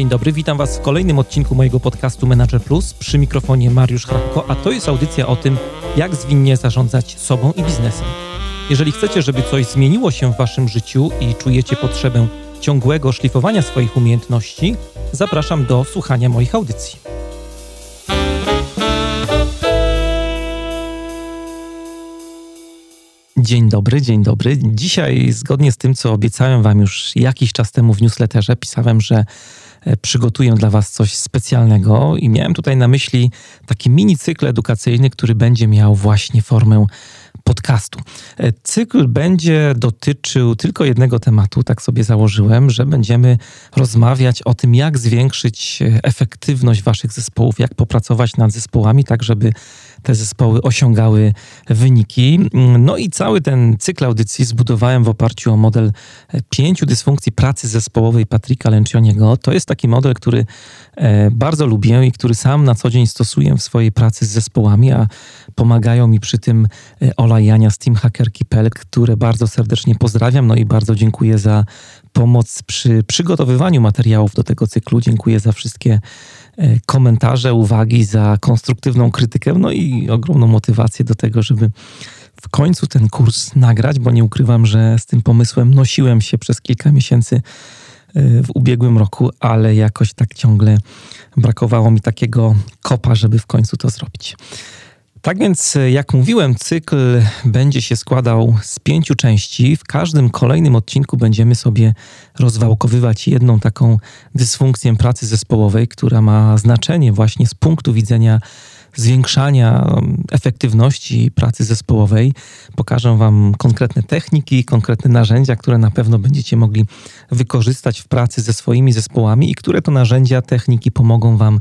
Dzień dobry, witam Was w kolejnym odcinku mojego podcastu Manager Plus przy mikrofonie Mariusz Hrabko, a to jest audycja o tym, jak zwinnie zarządzać sobą i biznesem. Jeżeli chcecie, żeby coś zmieniło się w Waszym życiu i czujecie potrzebę ciągłego szlifowania swoich umiejętności, zapraszam do słuchania moich audycji. Dzień dobry, dzień dobry. Dzisiaj, zgodnie z tym, co obiecałem Wam już jakiś czas temu w newsletterze, pisałem, że przygotuję dla Was coś specjalnego i miałem tutaj na myśli taki mini cykl edukacyjny, który będzie miał właśnie formę podcastu. E, cykl będzie dotyczył tylko jednego tematu, tak sobie założyłem, że będziemy rozmawiać o tym, jak zwiększyć e, efektywność Waszych zespołów, jak popracować nad zespołami, tak żeby te zespoły osiągały wyniki. No i cały ten cykl audycji zbudowałem w oparciu o model pięciu dysfunkcji pracy zespołowej Patryka Lencioniego. To jest taki model, który e, bardzo lubię i który sam na co dzień stosuję w swojej pracy z zespołami, a pomagają mi przy tym e, Ola i Jania z Team Hacker.pl, które bardzo serdecznie pozdrawiam, no i bardzo dziękuję za pomoc przy przygotowywaniu materiałów do tego cyklu. Dziękuję za wszystkie E, komentarze, uwagi, za konstruktywną krytykę, no i ogromną motywację do tego, żeby w końcu ten kurs nagrać, bo nie ukrywam, że z tym pomysłem nosiłem się przez kilka miesięcy e, w ubiegłym roku, ale jakoś tak ciągle brakowało mi takiego kopa, żeby w końcu to zrobić. Tak więc, jak mówiłem, cykl będzie się składał z pięciu części. W każdym kolejnym odcinku będziemy sobie rozwałkowywać jedną taką dysfunkcję pracy zespołowej, która ma znaczenie właśnie z punktu widzenia zwiększania um, efektywności pracy zespołowej. Pokażę Wam konkretne techniki, konkretne narzędzia, które na pewno będziecie mogli wykorzystać w pracy ze swoimi zespołami i które to narzędzia, techniki pomogą Wam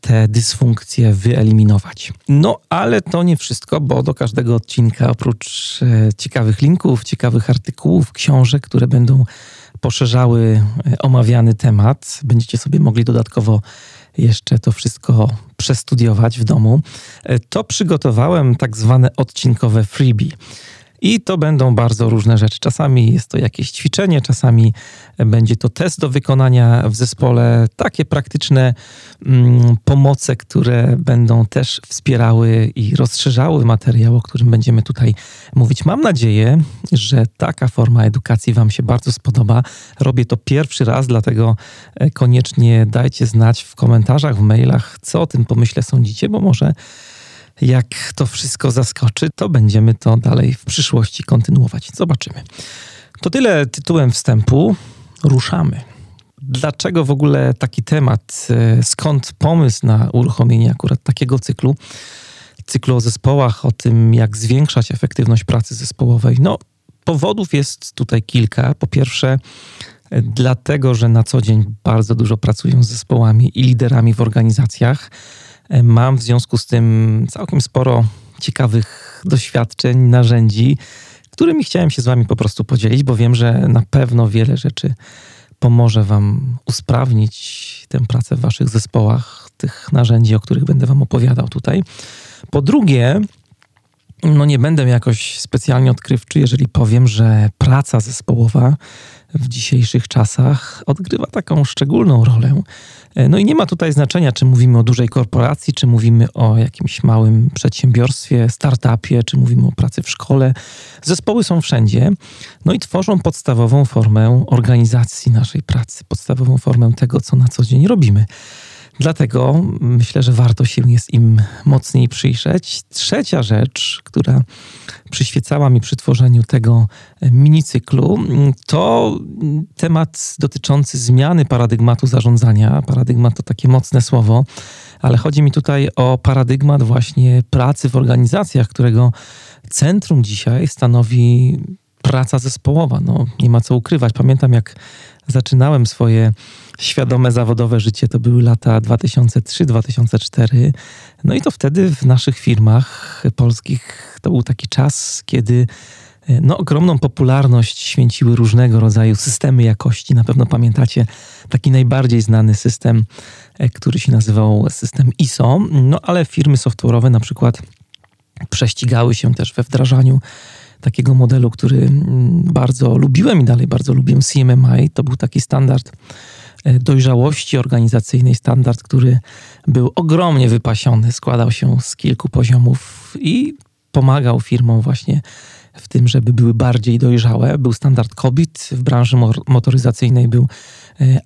te dysfunkcje wyeliminować. No, ale to nie wszystko, bo do każdego odcinka oprócz e, ciekawych linków, ciekawych artykułów, książek, które będą poszerzały e, omawiany temat, będziecie sobie mogli dodatkowo jeszcze to wszystko przestudiować w domu, e, to przygotowałem tak zwane odcinkowe freebie. I to będą bardzo różne rzeczy. Czasami jest to jakieś ćwiczenie, czasami będzie to test do wykonania w zespole, takie praktyczne mm, pomoce, które będą też wspierały i rozszerzały materiał, o którym będziemy tutaj mówić. Mam nadzieję, że taka forma edukacji Wam się bardzo spodoba. Robię to pierwszy raz, dlatego e, koniecznie dajcie znać w komentarzach, w mailach, co o tym pomyśle sądzicie, bo może jak to wszystko zaskoczy, to będziemy to dalej w przyszłości kontynuować. Zobaczymy. To tyle tytułem wstępu. Ruszamy. Dlaczego w ogóle taki temat? E, skąd pomysł na uruchomienie akurat takiego cyklu? Cyklu o zespołach, o tym, jak zwiększać efektywność pracy zespołowej. No, powodów jest tutaj kilka. Po pierwsze, e, dlatego, że na co dzień bardzo dużo pracuję z zespołami i liderami w organizacjach Mam w związku z tym całkiem sporo ciekawych doświadczeń, narzędzi, którymi chciałem się z Wami po prostu podzielić, bo wiem, że na pewno wiele rzeczy pomoże Wam usprawnić tę pracę w Waszych zespołach, tych narzędzi, o których będę Wam opowiadał tutaj. Po drugie, no nie będę jakoś specjalnie odkrywczy, jeżeli powiem, że praca zespołowa w dzisiejszych czasach odgrywa taką szczególną rolę. E, no i nie ma tutaj znaczenia, czy mówimy o dużej korporacji, czy mówimy o jakimś małym przedsiębiorstwie, startupie, czy mówimy o pracy w szkole. Zespoły są wszędzie, no i tworzą podstawową formę organizacji naszej pracy, podstawową formę tego, co na co dzień robimy. Dlatego myślę, że warto się jest im mocniej przyjrzeć. Trzecia rzecz, która przyświecała mi przy tworzeniu tego minicyklu, to temat dotyczący zmiany paradygmatu zarządzania. Paradygmat to takie mocne słowo, ale chodzi mi tutaj o paradygmat właśnie pracy w organizacjach, którego centrum dzisiaj stanowi praca zespołowa. No, nie ma co ukrywać. Pamiętam, jak zaczynałem swoje świadome zawodowe życie, to były lata 2003-2004. No i to wtedy w naszych firmach polskich to był taki czas, kiedy e, no, ogromną popularność święciły różnego rodzaju systemy jakości. Na pewno pamiętacie taki najbardziej znany system, e, który się nazywał system ISO, no ale firmy software'owe na przykład prześcigały się też we wdrażaniu takiego modelu, który mm, bardzo lubiłem i dalej bardzo lubię, CMMI. To był taki standard dojrzałości organizacyjnej, standard, który był ogromnie wypasiony, składał się z kilku poziomów i pomagał firmom właśnie w tym, żeby były bardziej dojrzałe. Był standard COBIT, w branży motoryzacyjnej był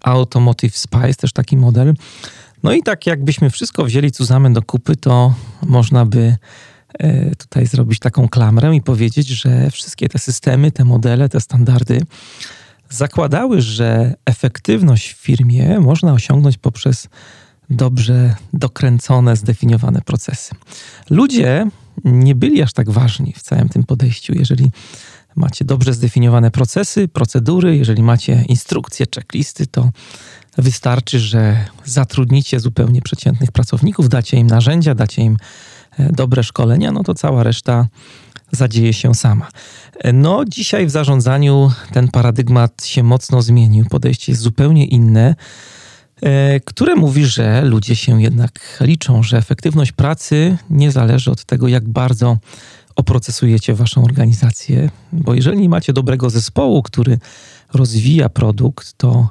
Automotive Spice, też taki model. No i tak jakbyśmy wszystko wzięli zusammen do kupy, to można by e, tutaj zrobić taką klamrę i powiedzieć, że wszystkie te systemy, te modele, te standardy zakładały, że efektywność w firmie można osiągnąć poprzez dobrze dokręcone, zdefiniowane procesy. Ludzie nie byli aż tak ważni w całym tym podejściu. Jeżeli macie dobrze zdefiniowane procesy, procedury, jeżeli macie instrukcje, checklisty, to Wystarczy, że zatrudnicie zupełnie przeciętnych pracowników, dacie im narzędzia, dacie im e, dobre szkolenia, no to cała reszta zadzieje się sama. E, no, dzisiaj w zarządzaniu ten paradygmat się mocno zmienił. Podejście jest zupełnie inne, e, które mówi, że ludzie się jednak liczą, że efektywność pracy nie zależy od tego, jak bardzo oprocesujecie waszą organizację, bo jeżeli nie macie dobrego zespołu, który rozwija produkt, to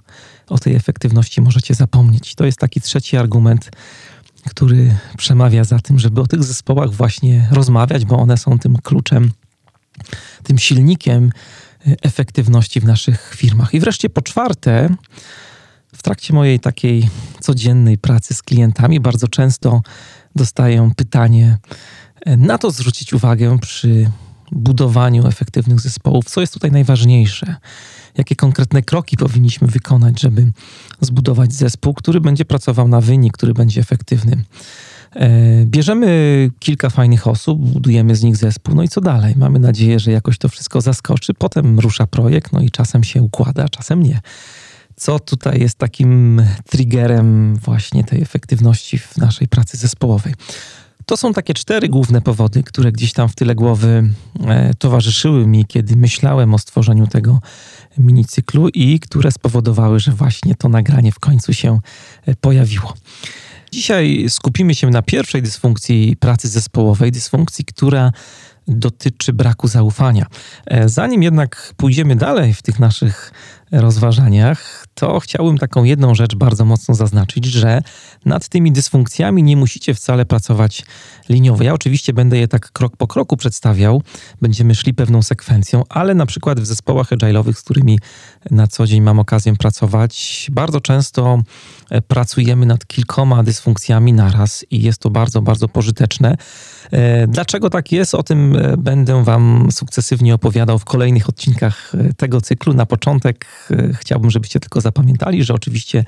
o tej efektywności możecie zapomnieć. To jest taki trzeci argument, który przemawia za tym, żeby o tych zespołach właśnie rozmawiać, bo one są tym kluczem, tym silnikiem e, efektywności w naszych firmach. I wreszcie po czwarte, w trakcie mojej takiej codziennej pracy z klientami bardzo często dostaję pytanie, e, na to zwrócić uwagę przy budowaniu efektywnych zespołów, co jest tutaj najważniejsze jakie konkretne kroki powinniśmy wykonać, żeby zbudować zespół, który będzie pracował na wynik, który będzie efektywny. E, bierzemy kilka fajnych osób, budujemy z nich zespół, no i co dalej? Mamy nadzieję, że jakoś to wszystko zaskoczy, potem rusza projekt, no i czasem się układa, czasem nie. Co tutaj jest takim triggerem właśnie tej efektywności w naszej pracy zespołowej? To są takie cztery główne powody, które gdzieś tam w tyle głowy e, towarzyszyły mi, kiedy myślałem o stworzeniu tego minicyklu i które spowodowały, że właśnie to nagranie w końcu się e, pojawiło. Dzisiaj skupimy się na pierwszej dysfunkcji pracy zespołowej, dysfunkcji, która dotyczy braku zaufania. E, zanim jednak pójdziemy dalej w tych naszych rozważaniach, to chciałbym taką jedną rzecz bardzo mocno zaznaczyć, że nad tymi dysfunkcjami nie musicie wcale pracować liniowo. Ja oczywiście będę je tak krok po kroku przedstawiał, będziemy szli pewną sekwencją, ale na przykład w zespołach agile'owych, z którymi na co dzień mam okazję pracować, bardzo często e, pracujemy nad kilkoma dysfunkcjami naraz i jest to bardzo, bardzo pożyteczne. E, dlaczego tak jest? O tym e, będę Wam sukcesywnie opowiadał w kolejnych odcinkach tego cyklu. Na początek chciałbym, żebyście tylko zapamiętali, że oczywiście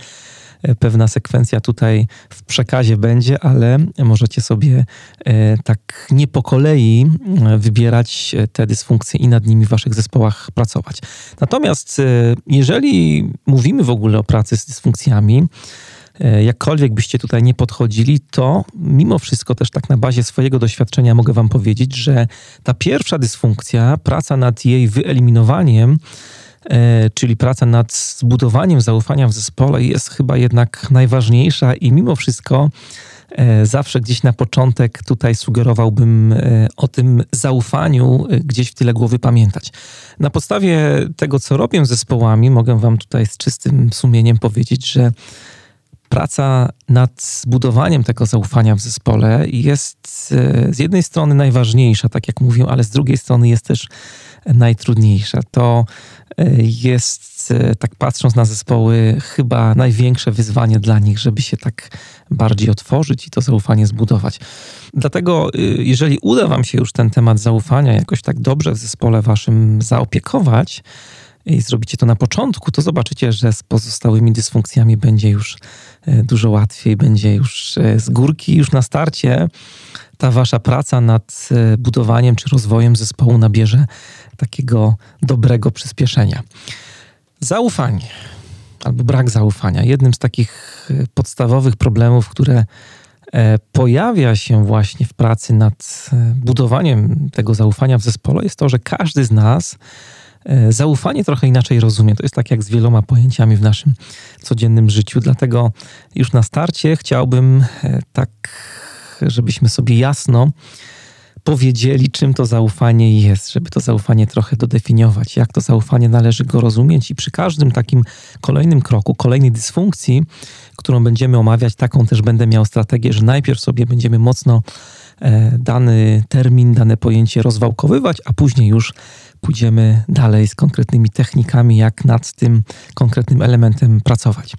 e, pewna sekwencja tutaj w przekazie będzie, ale możecie sobie e, tak nie po kolei e, wybierać te dysfunkcje i nad nimi w waszych zespołach pracować. Natomiast jeżeli mówimy w ogóle o pracy z dysfunkcjami, jakkolwiek byście tutaj nie podchodzili, to mimo wszystko też tak na bazie swojego doświadczenia mogę wam powiedzieć, że ta pierwsza dysfunkcja, praca nad jej wyeliminowaniem, E, czyli praca nad zbudowaniem zaufania w zespole jest chyba jednak najważniejsza i mimo wszystko e, zawsze gdzieś na początek tutaj sugerowałbym e, o tym zaufaniu gdzieś w tyle głowy pamiętać. Na podstawie tego, co robię z zespołami, mogę Wam tutaj z czystym sumieniem powiedzieć, że praca nad zbudowaniem tego zaufania w zespole jest z jednej strony najważniejsza, tak jak mówię, ale z drugiej strony jest też najtrudniejsza. To e, jest, e, tak patrząc na zespoły, chyba największe wyzwanie dla nich, żeby się tak bardziej otworzyć i to zaufanie zbudować. Dlatego, e, jeżeli uda Wam się już ten temat zaufania jakoś tak dobrze w zespole Waszym zaopiekować, i zrobicie to na początku, to zobaczycie, że z pozostałymi dysfunkcjami będzie już dużo łatwiej, będzie już z górki, już na starcie ta wasza praca nad budowaniem czy rozwojem zespołu nabierze takiego dobrego przyspieszenia. Zaufanie albo brak zaufania. Jednym z takich e, podstawowych problemów, które e, pojawia się właśnie w pracy nad e, budowaniem tego zaufania w zespole, jest to, że każdy z nas zaufanie trochę inaczej rozumie. To jest tak jak z wieloma pojęciami w naszym codziennym życiu. Dlatego już na starcie chciałbym tak, żebyśmy sobie jasno powiedzieli, czym to zaufanie jest, żeby to zaufanie trochę dodefiniować, jak to zaufanie należy go rozumieć i przy każdym takim kolejnym kroku, kolejnej dysfunkcji, którą będziemy omawiać, taką też będę miał strategię, że najpierw sobie będziemy mocno e, dany termin, dane pojęcie rozwałkowywać, a później już pójdziemy dalej z konkretnymi technikami, jak nad tym konkretnym elementem pracować.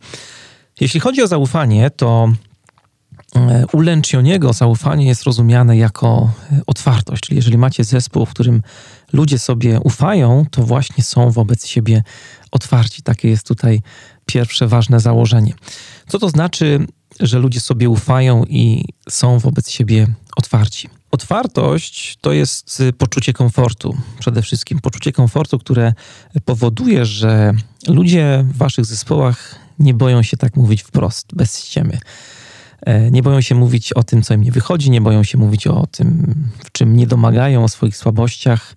Jeśli chodzi o zaufanie, to e, u zaufanie jest rozumiane jako e, otwartość, czyli jeżeli macie zespół, w którym ludzie sobie ufają, to właśnie są wobec siebie otwarci. Takie jest tutaj pierwsze ważne założenie. Co to znaczy, że ludzie sobie ufają i są wobec siebie otwarci? Otwartość to jest poczucie komfortu, przede wszystkim poczucie komfortu, które powoduje, że ludzie w waszych zespołach nie boją się tak mówić wprost, bez ściemy. E, nie boją się mówić o tym, co im nie wychodzi, nie boją się mówić o tym, w czym nie domagają, o swoich słabościach,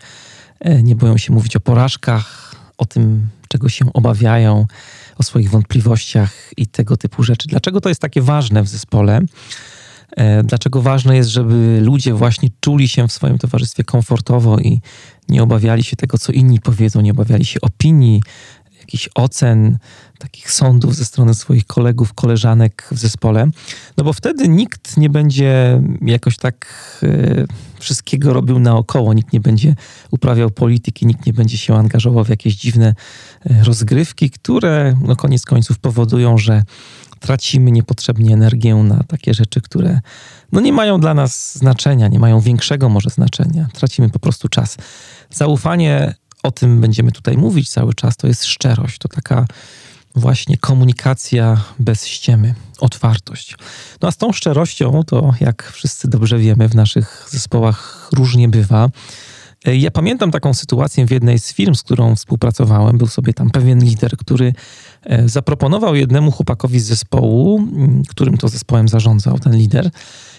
e, nie boją się mówić o porażkach, o tym, czego się obawiają, o swoich wątpliwościach i tego typu rzeczy. Dlaczego to jest takie ważne w zespole? E, dlaczego ważne jest, żeby ludzie właśnie czuli się w swoim towarzystwie komfortowo i nie obawiali się tego, co inni powiedzą, nie obawiali się opinii, jakichś ocen, takich sądów ze strony swoich kolegów, koleżanek w zespole, no bo wtedy nikt nie będzie jakoś tak y, wszystkiego robił naokoło, nikt nie będzie uprawiał polityki, nikt nie będzie się angażował w jakieś dziwne y, rozgrywki, które no koniec końców powodują, że tracimy niepotrzebnie energię na takie rzeczy, które no nie mają dla nas znaczenia, nie mają większego może znaczenia. Tracimy po prostu czas. Zaufanie o tym będziemy tutaj mówić cały czas, to jest szczerość, to taka właśnie komunikacja bez ściemy, otwartość. No a z tą szczerością, to jak wszyscy dobrze wiemy, w naszych zespołach różnie bywa. Ja pamiętam taką sytuację w jednej z firm, z którą współpracowałem. Był sobie tam pewien lider, który zaproponował jednemu chłopakowi z zespołu, którym to zespołem zarządzał ten lider,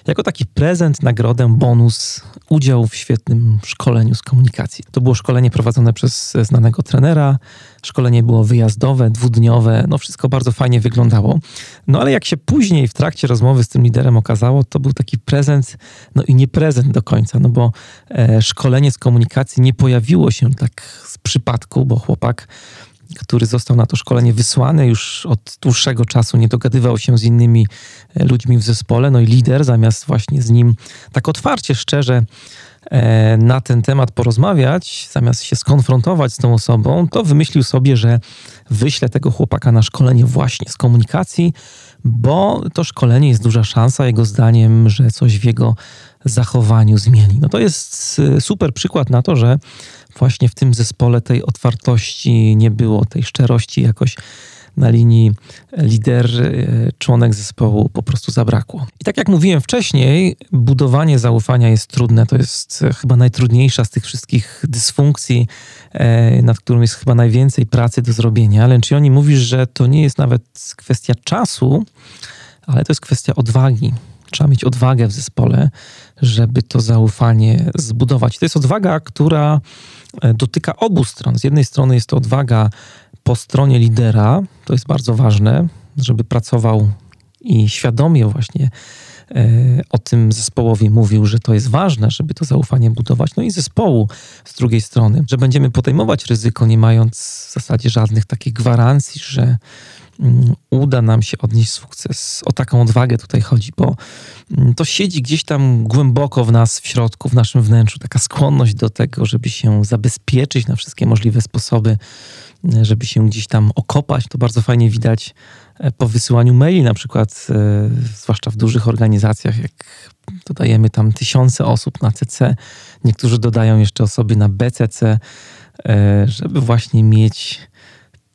jako taki prezent, nagrodę, bonus, udział w świetnym szkoleniu z komunikacji. To było szkolenie prowadzone przez znanego trenera. Szkolenie było wyjazdowe, dwudniowe, no wszystko bardzo fajnie wyglądało. No ale jak się później w trakcie rozmowy z tym liderem okazało, to był taki prezent, no i nie prezent do końca, no bo e, szkolenie z komunikacji nie pojawiło się tak z przypadku, bo chłopak który został na to szkolenie wysłany, już od dłuższego czasu nie dogadywał się z innymi e, ludźmi w zespole. No i lider, zamiast właśnie z nim tak otwarcie, szczerze e, na ten temat porozmawiać, zamiast się skonfrontować z tą osobą, to wymyślił sobie, że wyśle tego chłopaka na szkolenie właśnie z komunikacji, bo to szkolenie jest duża szansa, jego zdaniem, że coś w jego zachowaniu zmieni. No to jest e, super przykład na to, że właśnie w tym zespole tej otwartości nie było, tej szczerości jakoś na linii lider, e, członek zespołu po prostu zabrakło. I tak jak mówiłem wcześniej, budowanie zaufania jest trudne. To jest e, chyba najtrudniejsza z tych wszystkich dysfunkcji, e, nad którą jest chyba najwięcej pracy do zrobienia. Lencioni mówi, że to nie jest nawet kwestia czasu, ale to jest kwestia odwagi. Trzeba mieć odwagę w zespole, żeby to zaufanie zbudować. To jest odwaga, która E, dotyka obu stron. Z jednej strony jest to odwaga po stronie lidera, to jest bardzo ważne, żeby pracował i świadomie właśnie e, o tym zespołowi mówił, że to jest ważne, żeby to zaufanie budować. No i zespołu z drugiej strony, że będziemy podejmować ryzyko, nie mając w zasadzie żadnych takich gwarancji, że uda nam się odnieść sukces. O taką odwagę tutaj chodzi, bo mm, to siedzi gdzieś tam głęboko w nas, w środku, w naszym wnętrzu, taka skłonność do tego, żeby się zabezpieczyć na wszystkie możliwe sposoby, mm, żeby się gdzieś tam okopać. To bardzo fajnie widać e, po wysyłaniu maili, na przykład, e, zwłaszcza w dużych organizacjach, jak dodajemy tam tysiące osób na CC, niektórzy dodają jeszcze osoby na BCC, e, żeby właśnie mieć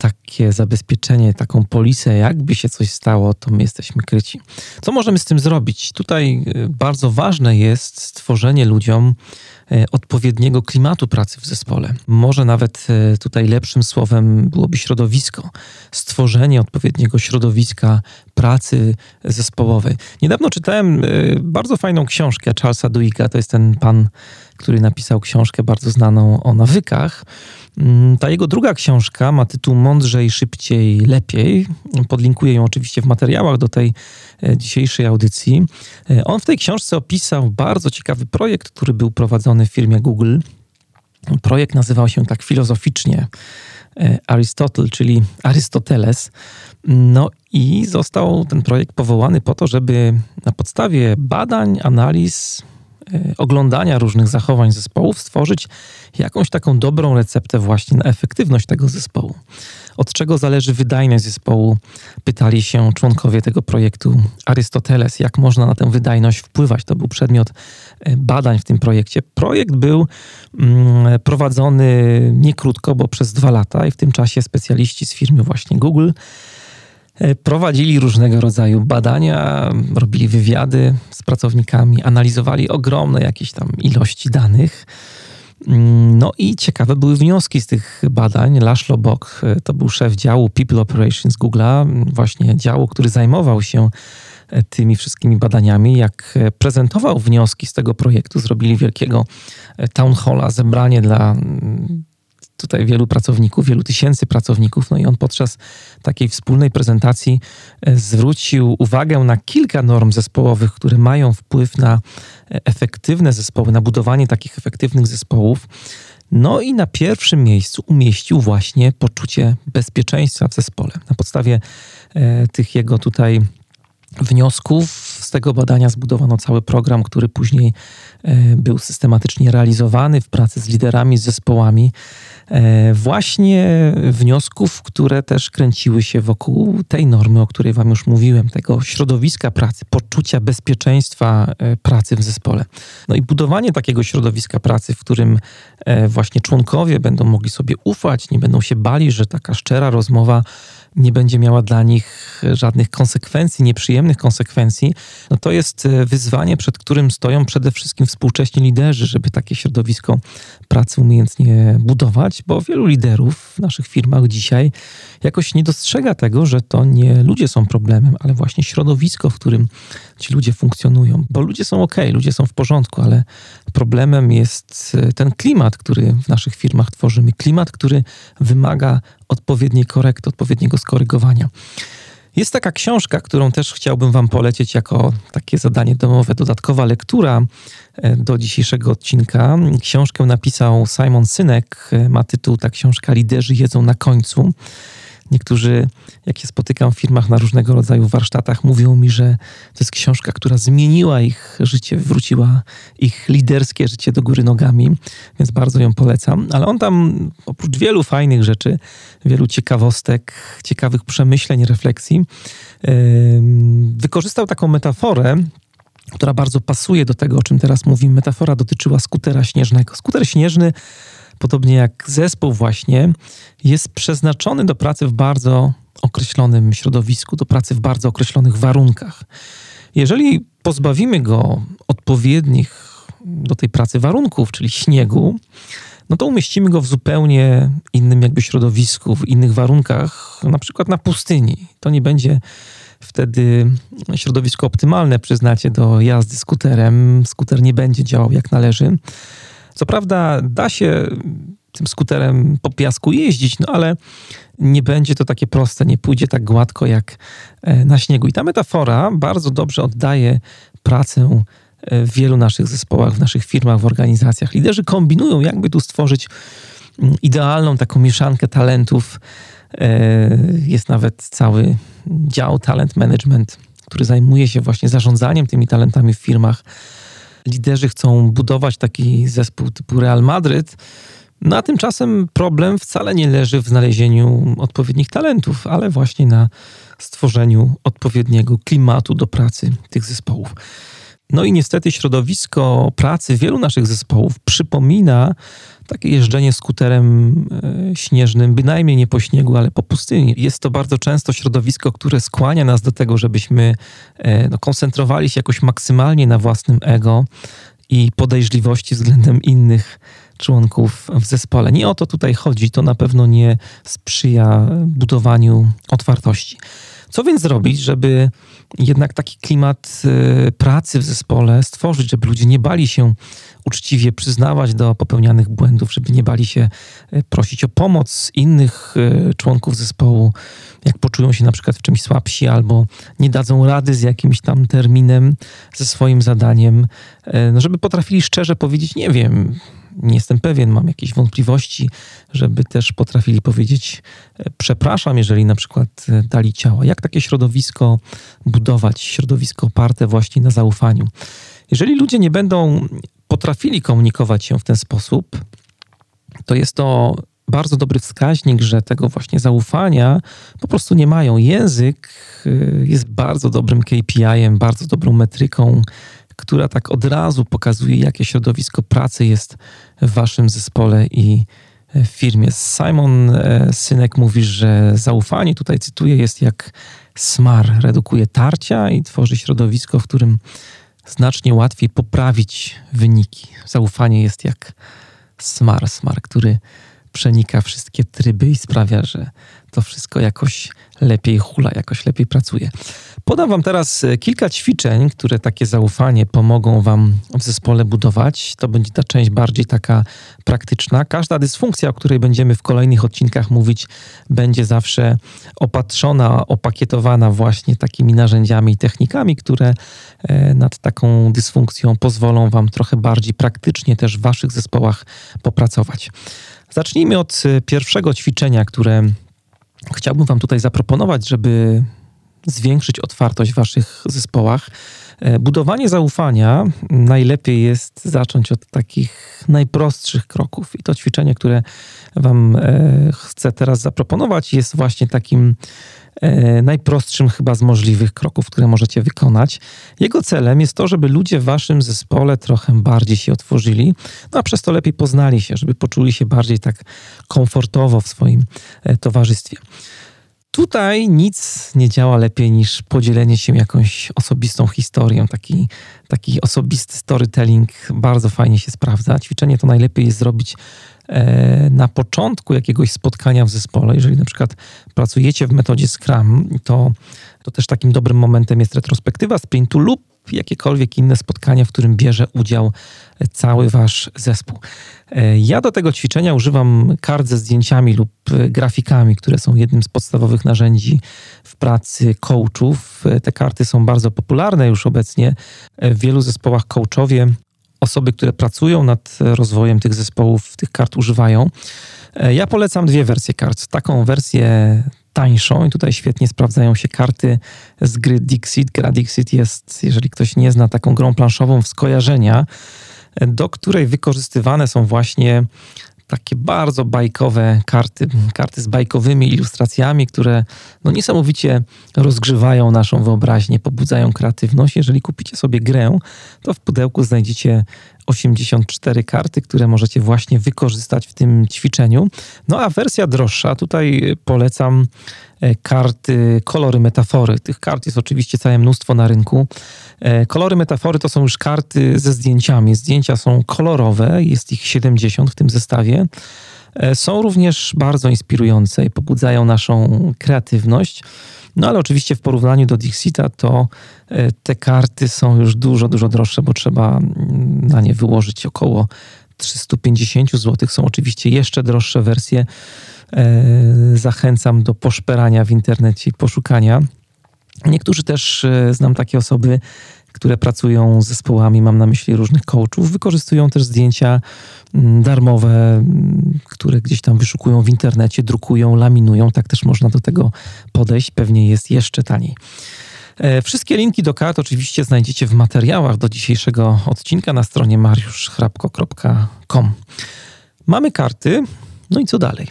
takie zabezpieczenie, taką polisę, jakby się coś stało, to my jesteśmy kryci. Co możemy z tym zrobić? Tutaj y, bardzo ważne jest stworzenie ludziom y, odpowiedniego klimatu pracy w zespole. Może nawet y, tutaj lepszym słowem byłoby środowisko. Stworzenie odpowiedniego środowiska pracy zespołowej. Niedawno czytałem bardzo fajną książkę Charlesa Duiga, to jest ten pan, który napisał książkę bardzo znaną o nawykach. Mm, ta jego druga książka ma tytuł Mądrzej, szybciej, lepiej. Podlinkuję ją oczywiście w materiałach do tej e, dzisiejszej audycji. E, on w tej książce opisał bardzo ciekawy projekt, który był prowadzony w firmie Google. Projekt nazywał się tak filozoficznie e, Aristotle, czyli Arystoteles. No i został ten projekt powołany po to, żeby na podstawie badań, analiz, oglądania różnych zachowań zespołów stworzyć jakąś taką dobrą receptę właśnie na efektywność tego zespołu. Od czego zależy wydajność zespołu? Pytali się członkowie tego projektu Arystoteles, jak można na tę wydajność wpływać. To był przedmiot e, badań w tym projekcie. Projekt był mm, prowadzony nie krótko, bo przez dwa lata i w tym czasie specjaliści z firmy właśnie Google E, prowadzili różnego rodzaju badania, robili wywiady z pracownikami, analizowali ogromne jakieś tam ilości danych. Mm, no i ciekawe były wnioski z tych badań. Laszlo Bock e, to był szef działu People Operations Google'a, właśnie działu, który zajmował się e, tymi wszystkimi badaniami. Jak prezentował wnioski z tego projektu, zrobili wielkiego town halla, zebranie dla tutaj wielu pracowników, wielu tysięcy pracowników. No i on podczas takiej wspólnej prezentacji e, zwrócił uwagę na kilka norm zespołowych, które mają wpływ na e, efektywne zespoły, na budowanie takich efektywnych zespołów. No i na pierwszym miejscu umieścił właśnie poczucie bezpieczeństwa w zespole. Na podstawie e, tych jego tutaj wniosków z tego badania zbudowano cały program, który później był systematycznie realizowany w pracy z liderami, z zespołami. E, właśnie wniosków, które też kręciły się wokół tej normy, o której Wam już mówiłem, tego środowiska pracy, poczucia bezpieczeństwa e, pracy w zespole. No i budowanie takiego środowiska pracy, w którym e, właśnie członkowie będą mogli sobie ufać, nie będą się bali, że taka szczera rozmowa nie będzie miała dla nich żadnych konsekwencji, nieprzyjemnych konsekwencji, no to jest e, wyzwanie, przed którym stoją przede wszystkim współcześni liderzy, żeby takie środowisko pracy umiejętnie budować, bo wielu liderów w naszych firmach dzisiaj jakoś nie dostrzega tego, że to nie ludzie są problemem, ale właśnie środowisko, w którym ci ludzie funkcjonują. Bo ludzie są ok, ludzie są w porządku, ale problemem jest e, ten klimat, który w naszych firmach tworzymy. Klimat, który wymaga odpowiedniej korekty, odpowiedniego skorygowania. Jest taka książka, którą też chciałbym Wam polecieć jako takie zadanie domowe, dodatkowa lektura e, do dzisiejszego odcinka. Książkę napisał Simon Synek, e, ma tytuł ta książka Liderzy jedzą na końcu. Niektórzy, jak się spotykam w firmach na różnego rodzaju warsztatach, mówią mi, że to jest książka, która zmieniła ich życie, wróciła ich liderskie życie do góry nogami, więc bardzo ją polecam. Ale on tam oprócz wielu fajnych rzeczy, wielu ciekawostek, ciekawych przemyśleń, refleksji, wykorzystał taką metaforę, która bardzo pasuje do tego, o czym teraz mówimy. Metafora dotyczyła skutera śnieżnego. Skuter śnieżny podobnie jak zespół właśnie, jest przeznaczony do pracy w bardzo określonym środowisku, do pracy w bardzo określonych warunkach. Jeżeli pozbawimy go odpowiednich do tej pracy warunków, czyli śniegu, no to umieścimy go w zupełnie innym jakby środowisku, w innych warunkach, na przykład na pustyni. To nie będzie wtedy środowisko optymalne, przyznacie, do jazdy skuterem. Skuter nie będzie działał jak należy. Co prawda da się tym skuterem po piasku jeździć, no ale nie będzie to takie proste, nie pójdzie tak gładko jak e, na śniegu. I ta metafora bardzo dobrze oddaje pracę e, w wielu naszych zespołach, w naszych firmach, w organizacjach. Liderzy kombinują, jakby tu stworzyć mm, idealną taką mieszankę talentów. E, jest nawet cały dział talent management, który zajmuje się właśnie zarządzaniem tymi talentami w firmach liderzy chcą budować taki zespół typu Real Madryt, no a tymczasem problem wcale nie leży w znalezieniu odpowiednich talentów, ale właśnie na stworzeniu odpowiedniego klimatu do pracy tych zespołów. No i niestety środowisko pracy wielu naszych zespołów przypomina takie jeżdżenie skuterem e, śnieżnym, bynajmniej nie po śniegu, ale po pustyni. Jest to bardzo często środowisko, które skłania nas do tego, żebyśmy e, no, koncentrowali się jakoś maksymalnie na własnym ego i podejrzliwości względem innych członków w zespole. Nie o to tutaj chodzi, to na pewno nie sprzyja budowaniu otwartości. Co więc zrobić, żeby jednak taki klimat y, pracy w zespole stworzyć, żeby ludzie nie bali się uczciwie przyznawać do popełnianych błędów, żeby nie bali się y, prosić o pomoc innych y, członków zespołu, jak poczują się na przykład w czymś słabsi albo nie dadzą rady z jakimś tam terminem, ze swoim zadaniem, no żeby potrafili szczerze powiedzieć, nie wiem, nie jestem pewien, mam jakieś wątpliwości, żeby też potrafili powiedzieć e, przepraszam, jeżeli na przykład e, dali ciała. Jak takie środowisko budować, środowisko oparte właśnie na zaufaniu. Jeżeli ludzie nie będą potrafili komunikować się w ten sposób, to jest to bardzo dobry wskaźnik, że tego właśnie zaufania po prostu nie mają. Język e, jest bardzo dobrym KPI-em, bardzo dobrą metryką która tak od razu pokazuje, jakie środowisko pracy jest w waszym zespole i w firmie. Simon e, Synek mówi, że zaufanie, tutaj cytuję, jest jak smar, redukuje tarcia i tworzy środowisko, w którym znacznie łatwiej poprawić wyniki. Zaufanie jest jak smar, smar, który przenika wszystkie tryby i sprawia, że to wszystko jakoś lepiej hula, jakoś lepiej pracuje. Podam Wam teraz e, kilka ćwiczeń, które takie zaufanie pomogą Wam w zespole budować. To będzie ta część bardziej taka praktyczna. Każda dysfunkcja, o której będziemy w kolejnych odcinkach mówić, będzie zawsze opatrzona, opakietowana właśnie takimi narzędziami i technikami, które e, nad taką dysfunkcją pozwolą Wam trochę bardziej praktycznie też w Waszych zespołach popracować. Zacznijmy od e, pierwszego ćwiczenia, które chciałbym Wam tutaj zaproponować, żeby zwiększyć otwartość w Waszych zespołach. E, budowanie zaufania najlepiej jest zacząć od takich najprostszych kroków. I to ćwiczenie, które Wam e, chcę teraz zaproponować, jest właśnie takim e, najprostszym chyba z możliwych kroków, które możecie wykonać. Jego celem jest to, żeby ludzie w Waszym zespole trochę bardziej się otworzyli, no a przez to lepiej poznali się, żeby poczuli się bardziej tak komfortowo w swoim towarzystwie. Tutaj nic nie działa lepiej niż podzielenie się jakąś osobistą historią. Taki, taki osobisty storytelling bardzo fajnie się sprawdza. Ćwiczenie to najlepiej jest zrobić e, na początku jakiegoś spotkania w zespole. Jeżeli na przykład pracujecie w metodzie Scrum, to, to też takim dobrym momentem jest retrospektywa sprintu lub jakiekolwiek inne spotkanie, w którym bierze udział cały wasz zespół. E, ja do tego ćwiczenia używam kart ze zdjęciami lub grafikami, które są jednym z podstawowych narzędzi w pracy coachów. E, te karty są bardzo popularne już obecnie w wielu zespołach coachowie. Osoby, które pracują nad rozwojem tych zespołów, tych kart używają. E, ja polecam dwie wersje kart. Taką wersję tańszą i tutaj świetnie sprawdzają się karty z gry Dixit. Gra Dixit jest, jeżeli ktoś nie zna, taką grą planszową w skojarzenia, do której wykorzystywane są właśnie takie bardzo bajkowe karty, karty z bajkowymi ilustracjami, które no niesamowicie rozgrzewają naszą wyobraźnię, pobudzają kreatywność. Jeżeli kupicie sobie grę, to w pudełku znajdziecie 84 karty, które możecie właśnie wykorzystać w tym ćwiczeniu. No a wersja droższa, tutaj polecam e, karty, kolory metafory. Tych kart jest oczywiście całe mnóstwo na rynku. E, kolory metafory to są już karty ze zdjęciami. Zdjęcia są kolorowe, jest ich 70 w tym zestawie. E, są również bardzo inspirujące i pobudzają naszą kreatywność. No ale oczywiście w porównaniu do Dixita to e, te karty są już dużo, dużo droższe, bo trzeba mm, na nie wyłożyć około 350 zł. Są oczywiście jeszcze droższe wersje. E, zachęcam do poszperania w internecie i poszukania. Niektórzy też e, znam takie osoby, które pracują z zespołami, mam na myśli różnych coachów, wykorzystują też zdjęcia mm, darmowe, mm, które gdzieś tam wyszukują w internecie, drukują, laminują. Tak też można do tego podejść. Pewnie jest jeszcze taniej. E, wszystkie linki do kart oczywiście znajdziecie w materiałach do dzisiejszego odcinka na stronie mariuszchrapko.com. Mamy karty, no i co dalej?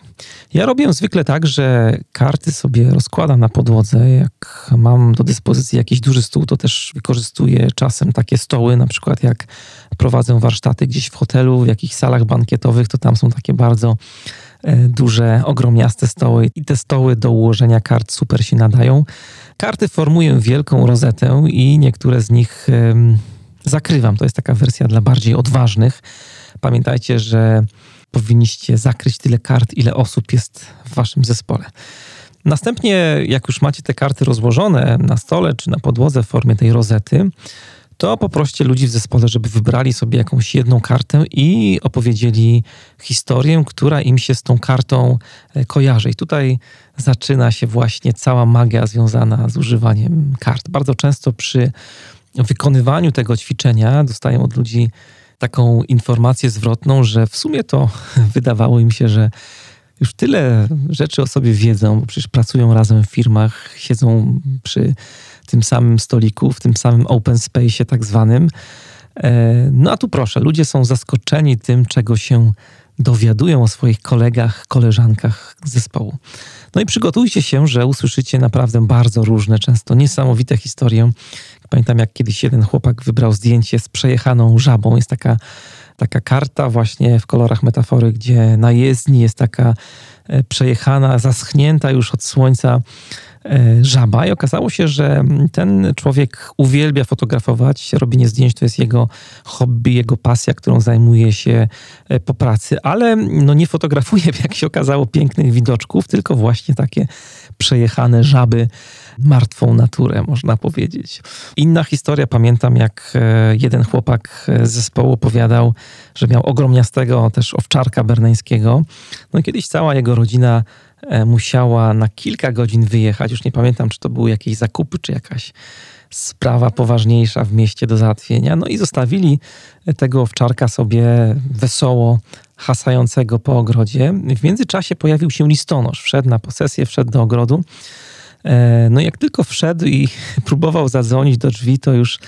Ja robię zwykle tak, że karty sobie rozkładam na podłodze. Jak mam do dyspozycji jakiś duży stół, to też wykorzystuję czasem takie stoły, na przykład jak prowadzę warsztaty gdzieś w hotelu, w jakichś salach bankietowych, to tam są takie bardzo e, duże, ogromniaste stoły i te stoły do ułożenia kart super się nadają. Karty formuję wielką rozetę i niektóre z nich zakrywam. To jest taka wersja dla bardziej odważnych. Pamiętajcie, że powinniście zakryć tyle kart, ile osób jest w waszym zespole. Następnie, jak już macie te karty rozłożone na stole czy na podłodze w formie tej rozety, to poproście ludzi w zespole, żeby wybrali sobie jakąś jedną kartę i opowiedzieli historię, która im się z tą kartą e, kojarzy. I tutaj zaczyna się właśnie cała magia związana z używaniem kart. Bardzo często przy wykonywaniu tego ćwiczenia dostaję od ludzi taką informację zwrotną, że w sumie to wydawało im się, że już tyle rzeczy o sobie wiedzą, bo przecież pracują razem w firmach, siedzą przy tym samym stoliku, w tym samym open space tak zwanym. E, no a tu proszę, ludzie są zaskoczeni tym, czego się dowiadują o swoich kolegach, koleżankach zespołu. No i przygotujcie się, że usłyszycie naprawdę bardzo różne, często niesamowite historie. Pamiętam, jak kiedyś jeden chłopak wybrał zdjęcie z przejechaną żabą. Jest taka, taka karta właśnie w kolorach metafory, gdzie na jezdni jest taka e, przejechana, zaschnięta już od słońca E, żaba i okazało się, że ten człowiek uwielbia fotografować, robienie zdjęć to jest jego hobby, jego pasja, którą zajmuje się e, po pracy, ale no nie fotografuje, jak się okazało, pięknych widoczków, tylko właśnie takie przejechane żaby, martwą naturę, można powiedzieć. Inna historia, pamiętam jak e, jeden chłopak z zespołu opowiadał, że miał ogromniastego też owczarka berneńskiego. No i kiedyś cała jego rodzina E, musiała na kilka godzin wyjechać. Już nie pamiętam, czy to były jakieś zakupy, czy jakaś sprawa poważniejsza w mieście do załatwienia. No i zostawili tego owczarka sobie wesoło hasającego po ogrodzie. W międzyczasie pojawił się listonosz. Wszedł na posesję, wszedł do ogrodu. E, no jak tylko wszedł i próbował zadzwonić do drzwi, to już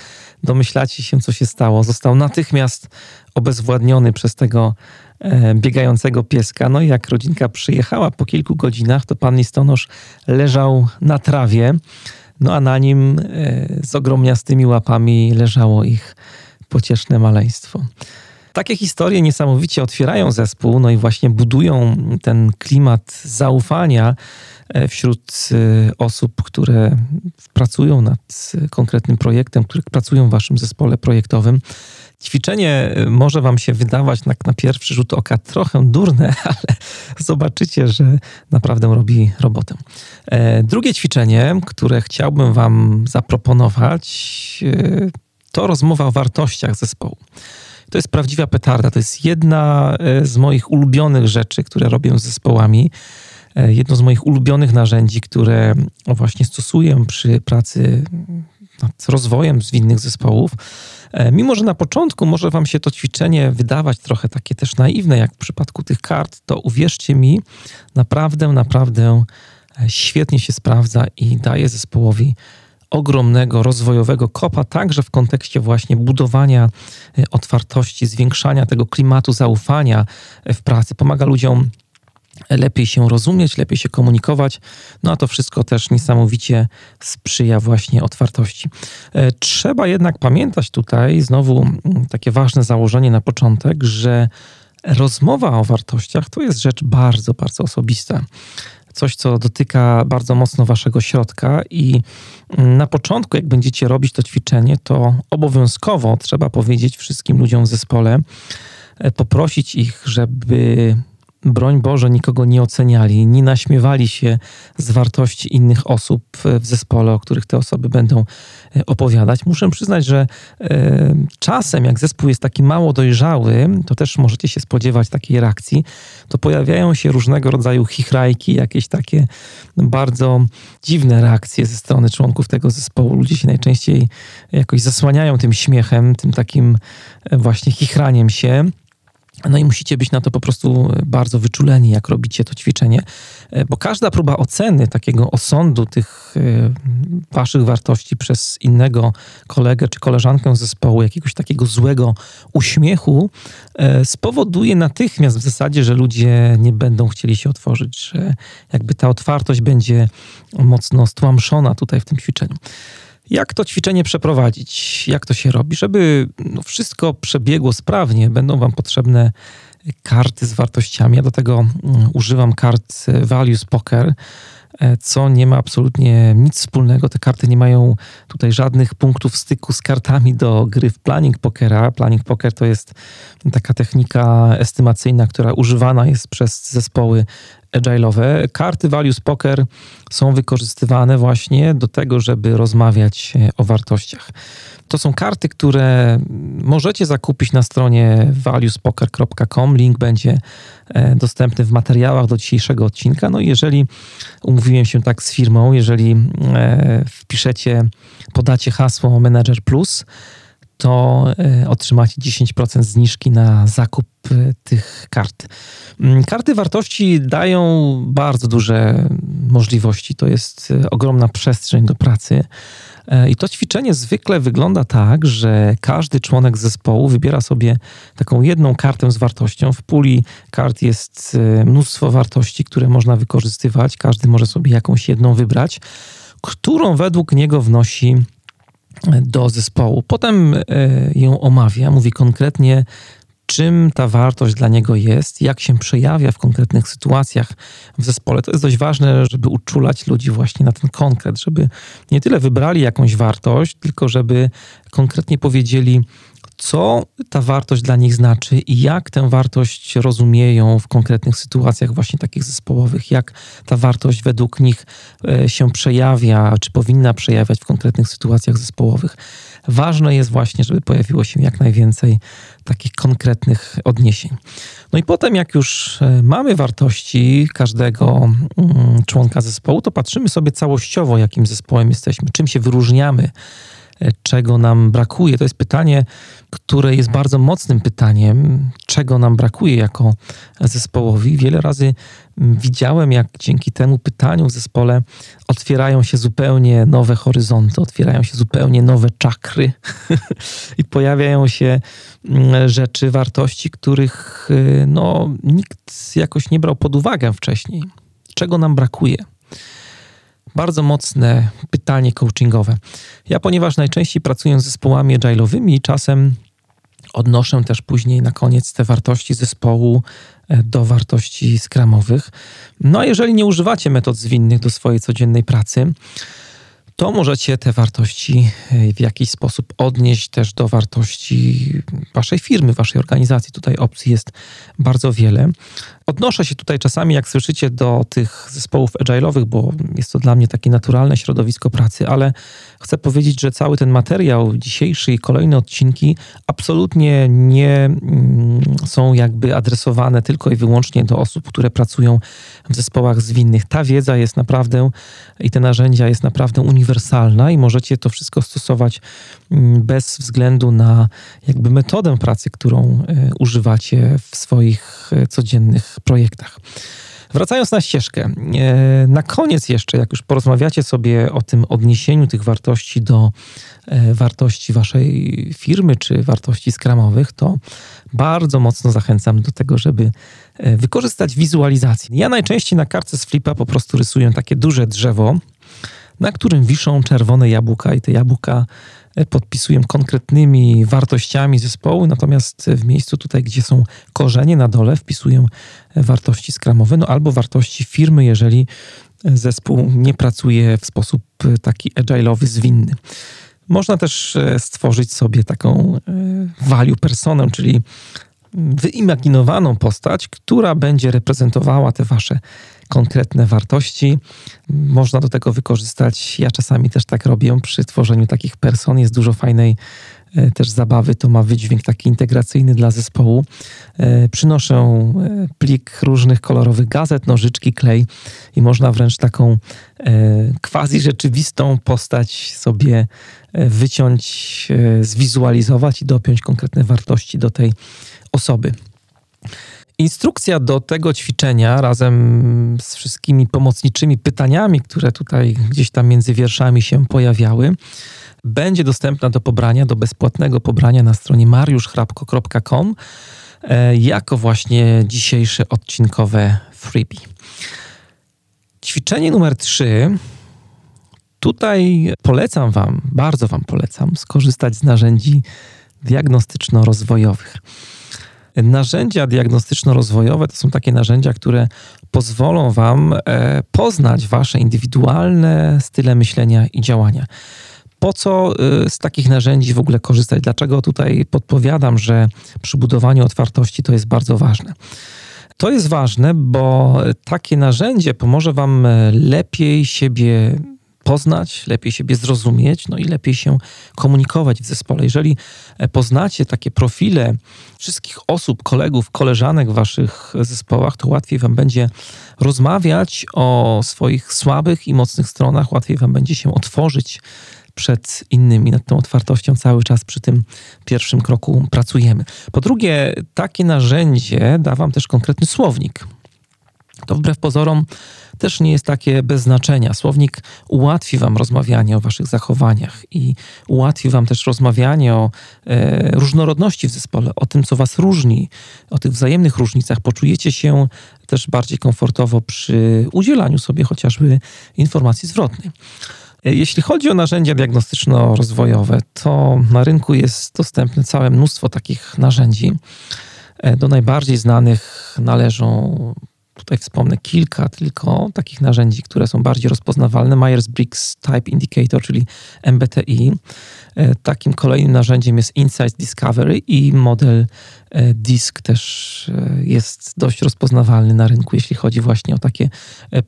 domyślacie się, co się stało. Został natychmiast obezwładniony przez tego E, biegającego pieska. No i jak rodzinka przyjechała po kilku godzinach, to pan listonosz leżał na trawie, no a na nim e, z ogromniastymi łapami leżało ich pocieszne maleństwo. Takie historie niesamowicie otwierają zespół, no i właśnie budują ten klimat zaufania wśród osób, które pracują nad konkretnym projektem, które pracują w waszym zespole projektowym. Ćwiczenie może Wam się wydawać na, na pierwszy rzut oka trochę durne, ale zobaczycie, że naprawdę robi robotę. E, drugie ćwiczenie, które chciałbym Wam zaproponować, e, to rozmowa o wartościach zespołu. To jest prawdziwa petarda. To jest jedna e, z moich ulubionych rzeczy, które robię z zespołami. Jedno z moich ulubionych narzędzi, które właśnie stosuję przy pracy nad rozwojem zwinnych zespołów. E, mimo, że na początku może Wam się to ćwiczenie wydawać trochę takie też naiwne, jak w przypadku tych kart, to uwierzcie mi, naprawdę, naprawdę e, świetnie się sprawdza i daje zespołowi ogromnego rozwojowego kopa, także w kontekście właśnie budowania e, otwartości, zwiększania tego klimatu zaufania w pracy. Pomaga ludziom lepiej się rozumieć, lepiej się komunikować. No a to wszystko też niesamowicie sprzyja właśnie otwartości. E, trzeba jednak pamiętać tutaj znowu takie ważne założenie na początek, że rozmowa o wartościach to jest rzecz bardzo, bardzo osobista. Coś, co dotyka bardzo mocno waszego środka, i na początku, jak będziecie robić to ćwiczenie, to obowiązkowo trzeba powiedzieć wszystkim ludziom w zespole, e, poprosić ich, żeby broń Boże, nikogo nie oceniali, nie naśmiewali się z wartości innych osób w zespole, o których te osoby będą e, opowiadać. Muszę przyznać, że e, czasem, jak zespół jest taki mało dojrzały, to też możecie się spodziewać takiej reakcji, to pojawiają się różnego rodzaju chichrajki, jakieś takie bardzo dziwne reakcje ze strony członków tego zespołu. Ludzie się najczęściej jakoś zasłaniają tym śmiechem, tym takim e, właśnie chichraniem się. No i musicie być na to po prostu bardzo wyczuleni, jak robicie to ćwiczenie, e, bo każda próba oceny takiego osądu tych e, waszych wartości przez innego kolegę czy koleżankę z zespołu, jakiegoś takiego złego uśmiechu, e, spowoduje natychmiast w zasadzie, że ludzie nie będą chcieli się otworzyć, że jakby ta otwartość będzie mocno stłamszona tutaj w tym ćwiczeniu. Jak to ćwiczenie przeprowadzić? Jak to się robi? Żeby no, wszystko przebiegło sprawnie, będą Wam potrzebne karty z wartościami. Ja do tego mm, używam kart Values Poker, e, co nie ma absolutnie nic wspólnego. Te karty nie mają tutaj żadnych punktów styku z kartami do gry w planning pokera. Planning poker to jest taka technika estymacyjna, która używana jest przez zespoły agile'owe. Karty Values Poker są wykorzystywane właśnie do tego, żeby rozmawiać e, o wartościach. To są karty, które możecie zakupić na stronie valuespoker.com. Link będzie e, dostępny w materiałach do dzisiejszego odcinka. No i jeżeli umówiłem się tak z firmą, jeżeli e, wpiszecie, podacie hasło Manager Plus, to otrzymacie 10% zniżki na zakup tych kart. Mm, karty wartości dają bardzo duże możliwości. To jest ogromna przestrzeń do pracy. E, I to ćwiczenie zwykle wygląda tak, że każdy członek zespołu wybiera sobie taką jedną kartę z wartością. W puli kart jest e, mnóstwo wartości, które można wykorzystywać. Każdy może sobie jakąś jedną wybrać, którą według niego wnosi e, do zespołu. Potem ją omawia, mówi konkretnie, czym ta wartość dla niego jest, jak się przejawia w konkretnych sytuacjach w zespole. To jest dość ważne, żeby uczulać ludzi właśnie na ten konkret, żeby nie tyle wybrali jakąś wartość, tylko żeby konkretnie powiedzieli, co ta wartość dla nich znaczy i jak tę wartość rozumieją w konkretnych sytuacjach, właśnie takich zespołowych, jak ta wartość według nich e, się przejawia, czy powinna przejawiać w konkretnych sytuacjach zespołowych. Ważne jest właśnie, żeby pojawiło się jak najwięcej takich konkretnych odniesień. No i potem, jak już e, mamy wartości każdego mm, członka zespołu, to patrzymy sobie całościowo, jakim zespołem jesteśmy, czym się wyróżniamy czego nam brakuje. To jest pytanie, które jest bardzo mocnym pytaniem, czego nam brakuje jako zespołowi. Wiele razy widziałem, jak dzięki temu pytaniu w zespole otwierają się zupełnie nowe horyzonty, otwierają się zupełnie nowe czakry i pojawiają się mm, rzeczy, wartości, których y, no, nikt jakoś nie brał pod uwagę wcześniej. Czego nam brakuje? Bardzo mocne pytanie coachingowe. Ja, ponieważ najczęściej pracuję z zespołami agile'owymi, czasem odnoszę też później na koniec te wartości zespołu e, do wartości skramowych. No a jeżeli nie używacie metod zwinnych do swojej codziennej pracy, to możecie te wartości e, w jakiś sposób odnieść też do wartości waszej firmy, waszej organizacji. Tutaj opcji jest bardzo wiele. Odnoszę się tutaj czasami, jak słyszycie, do tych zespołów agile'owych, bo jest to dla mnie takie naturalne środowisko pracy, ale chcę powiedzieć, że cały ten materiał dzisiejszy i kolejne odcinki absolutnie nie mm, są jakby adresowane tylko i wyłącznie do osób, które pracują w zespołach zwinnych. Ta wiedza jest naprawdę i te narzędzia jest naprawdę uniwersalna i możecie to wszystko stosować mm, bez względu na jakby metodę pracy, którą e, używacie w swoich e, codziennych projektach. Wracając na ścieżkę, e, na koniec jeszcze, jak już porozmawiacie sobie o tym odniesieniu tych wartości do e, wartości waszej firmy czy wartości skramowych, to bardzo mocno zachęcam do tego, żeby e, wykorzystać wizualizację. Ja najczęściej na kartce z flipa po prostu rysuję takie duże drzewo, na którym wiszą czerwone jabłka i te jabłka podpisuję konkretnymi wartościami zespołu, natomiast w miejscu tutaj, gdzie są korzenie na dole, wpisuję wartości skramowe, no albo wartości firmy, jeżeli zespół nie pracuje w sposób taki agile'owy, zwinny. Można też e, stworzyć sobie taką e, value personę, czyli wyimaginowaną postać, która będzie reprezentowała te wasze konkretne wartości. Można do tego wykorzystać, ja czasami też tak robię przy tworzeniu takich person, jest dużo fajnej e, też zabawy, to ma wydźwięk taki integracyjny dla zespołu. E, przynoszę e, plik różnych kolorowych gazet, nożyczki, klej i można wręcz taką quasi rzeczywistą postać sobie wyciąć, zwizualizować i dopiąć konkretne wartości do tej osoby. Instrukcja do tego ćwiczenia razem z wszystkimi pomocniczymi pytaniami, które tutaj gdzieś tam między wierszami się pojawiały, będzie dostępna do pobrania, do bezpłatnego pobrania na stronie mariuszchrapko.com e, jako właśnie dzisiejsze odcinkowe freebie. Ćwiczenie numer 3. Tutaj polecam Wam, bardzo Wam polecam skorzystać z narzędzi diagnostyczno-rozwojowych. Narzędzia diagnostyczno-rozwojowe to są takie narzędzia, które pozwolą Wam e, poznać Wasze indywidualne style myślenia i działania. Po co e, z takich narzędzi w ogóle korzystać? Dlaczego tutaj podpowiadam, że przy budowaniu otwartości to jest bardzo ważne? To jest ważne, bo takie narzędzie pomoże Wam lepiej siebie poznać, lepiej siebie zrozumieć, no i lepiej się komunikować w zespole. Jeżeli e, poznacie takie profile wszystkich osób, kolegów, koleżanek w waszych zespołach, to łatwiej wam będzie rozmawiać o swoich słabych i mocnych stronach, łatwiej wam będzie się otworzyć przed innymi. Nad tą otwartością cały czas przy tym pierwszym kroku pracujemy. Po drugie, takie narzędzie da Wam też konkretny słownik. To wbrew pozorom też nie jest takie bez znaczenia. Słownik ułatwi Wam rozmawianie o Waszych zachowaniach i ułatwi Wam też rozmawianie o e, różnorodności w zespole, o tym, co Was różni, o tych wzajemnych różnicach. Poczujecie się też bardziej komfortowo przy udzielaniu sobie chociażby informacji zwrotnej. E, jeśli chodzi o narzędzia diagnostyczno-rozwojowe, to na rynku jest dostępne całe mnóstwo takich narzędzi. E, do najbardziej znanych należą Tutaj wspomnę kilka tylko takich narzędzi, które są bardziej rozpoznawalne. Myers-Briggs Type Indicator, czyli MBTI. E, takim kolejnym narzędziem jest Insight Discovery i model e, DISC też e, jest dość rozpoznawalny na rynku, jeśli chodzi właśnie o takie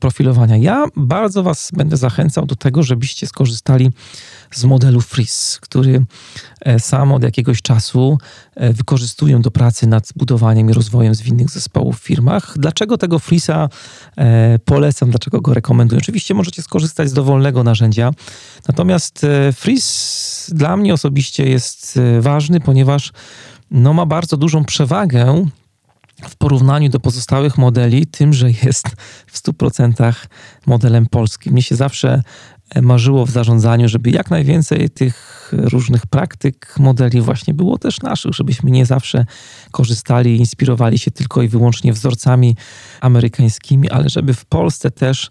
profilowania. Ja bardzo Was będę zachęcał do tego, żebyście skorzystali z modelu Freeze, który sam od jakiegoś czasu wykorzystuję do pracy nad budowaniem i rozwojem zwinnych zespołów w firmach. Dlaczego tego Freeza polecam, dlaczego go rekomenduję? Oczywiście możecie skorzystać z dowolnego narzędzia, natomiast Freeze dla mnie osobiście jest y, ważny, ponieważ no, ma bardzo dużą przewagę w porównaniu do pozostałych modeli, tym, że jest w 100% modelem polskim. Mnie się zawsze e, marzyło w zarządzaniu, żeby jak najwięcej tych różnych praktyk, modeli właśnie było też naszych, żebyśmy nie zawsze korzystali, inspirowali się tylko i wyłącznie wzorcami amerykańskimi, ale żeby w Polsce też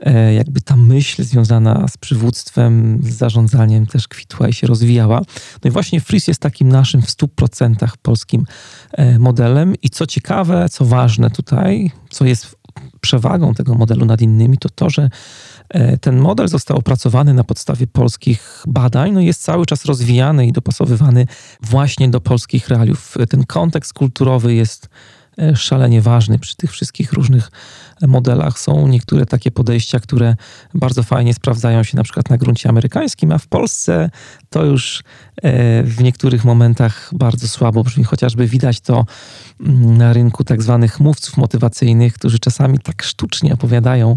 E, jakby ta myśl związana z przywództwem, z zarządzaniem też kwitła i się rozwijała. No i właśnie Freeze jest takim naszym w 100% polskim e, modelem i co ciekawe, co ważne tutaj, co jest przewagą tego modelu nad innymi, to to, że e, ten model został opracowany na podstawie polskich badań, no jest cały czas rozwijany i dopasowywany właśnie do polskich realiów. Ten kontekst kulturowy jest szalenie ważny przy tych wszystkich różnych modelach. Są niektóre takie podejścia, które bardzo fajnie sprawdzają się na przykład na gruncie amerykańskim, a w Polsce to już e, w niektórych momentach bardzo słabo brzmi. Chociażby widać to mm, na rynku tak zwanych mówców motywacyjnych, którzy czasami tak sztucznie opowiadają,